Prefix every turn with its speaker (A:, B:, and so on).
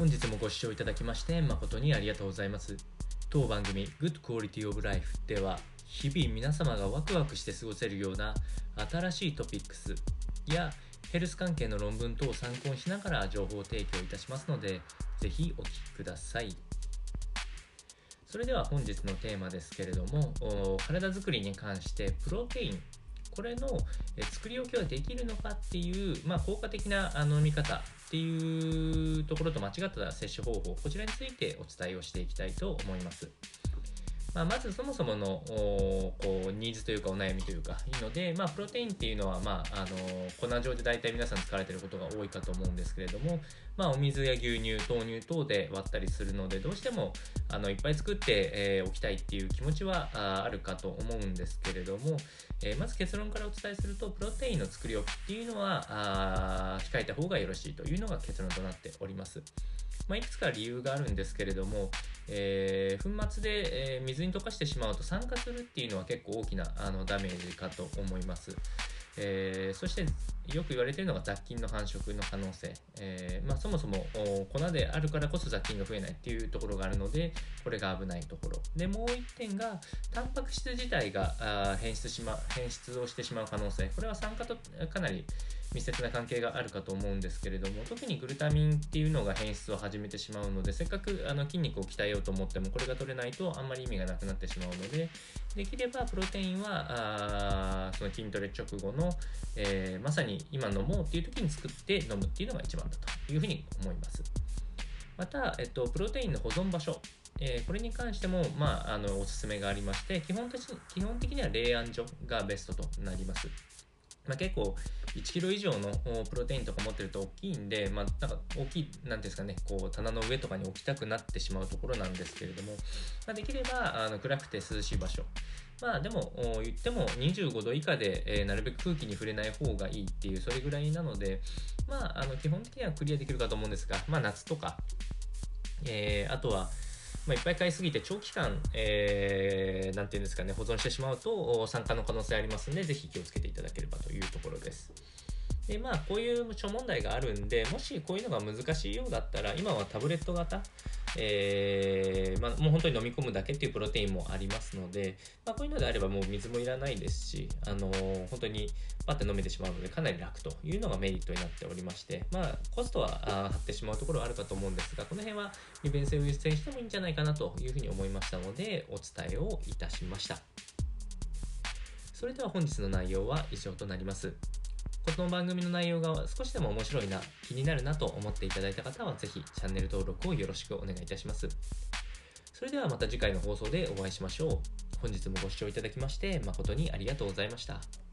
A: 本日もご視聴いただきまして誠にありがとうございます。当番組 Good Quality of Life では日々皆様がワクワクして過ごせるような新しいトピックスやヘルス関係の論文等を参考にしながら情報提供いたしますのでぜひお聞きください。それでは本日のテーマですけれども体づくりに関してプロテインこれの作り置きはできるのかっていう、まあ、効果的な飲み方っていうところと間違った摂取方法こちらについてお伝えをしていきたいと思います。まあ、まずそもそものこうニーズというかお悩みというかいいので、まあ、プロテインっていうのは、まあ、あの粉状で大体皆さん使われていることが多いかと思うんですけれども、まあ、お水や牛乳豆乳等で割ったりするのでどうしてもあのいっぱい作って、えー、おきたいっていう気持ちはあるかと思うんですけれども、えー、まず結論からお伝えするとプロテインの作り置きっていうのはあ控えた方がよろしいというのが結論となっております。まあ、いくつか理由があるんですけれども、えー、粉末で、え、水に溶かしてしまうと酸化するっていうのは結構大きなあのダメージかと思います。えー、そしてよく言われているのが雑菌の繁殖の可能性、えー、まあ、そもそも粉であるからこそ雑菌が増えないっていうところがあるのでこれが危ないところ。でもう1点がタンパク質自体が変質し、ま、変質をしてしまう可能性。これは酸化とかなり密接な関係があるかと思うんですけれども特にグルタミンっていうのが変質を始めてしまうのでせっかくあの筋肉を鍛えようと思ってもこれが取れないとあんまり意味がなくなってしまうのでできればプロテインはあその筋トレ直後の、えー、まさに今飲もうっていう時に作って飲むっていうのが一番だというふうに思いますまた、えっと、プロテインの保存場所えー、これに関しても、まあ、あのおすすめがありまして基本的基本的には冷暗所がベストとなります。まあ、結構1キロ以上のプロテインとか持ってると大きいんで、まあ、なんか大きい、なんですかね、こう棚の上とかに置きたくなってしまうところなんですけれども、まあ、できればあの暗くて涼しい場所。まあでも言っても25度以下で、えー、なるべく空気に触れない方がいいっていうそれぐらいなので、まあ、あの基本的にはクリアできるかと思うんですが、まあ、夏とか、えー、あとは、まあ、いっぱい買いすぎて長期間、えー、なんていうんですかね、保存してしまうと酸化の可能性ありますので、ぜひ気をつけていただければというところです。で、まあ、こういう諸問題があるんで、もしこういうのが難しいようだったら、今はタブレット型、えー、まあ、もう本当に飲み込むだけっていうプロテインもありますので、まあ、こういうのであればもう水もいらないですし、あのー、本当にパッて飲めてしまうのでかなり楽というのがメリットになっておりまして、まあ、コストは張ってしまうところはあるかと思うんですが、この辺は利便性を優先してもいいんじゃないかなというふうに思いましたので、お伝えをいたしました。それでは本日の内容は以上となります。この番組の内容が少しでも面白いな、気になるなと思っていただいた方は、ぜひチャンネル登録をよろしくお願いいたします。それではまた次回の放送でお会いしましょう。本日もご視聴いただきまして誠にありがとうございました。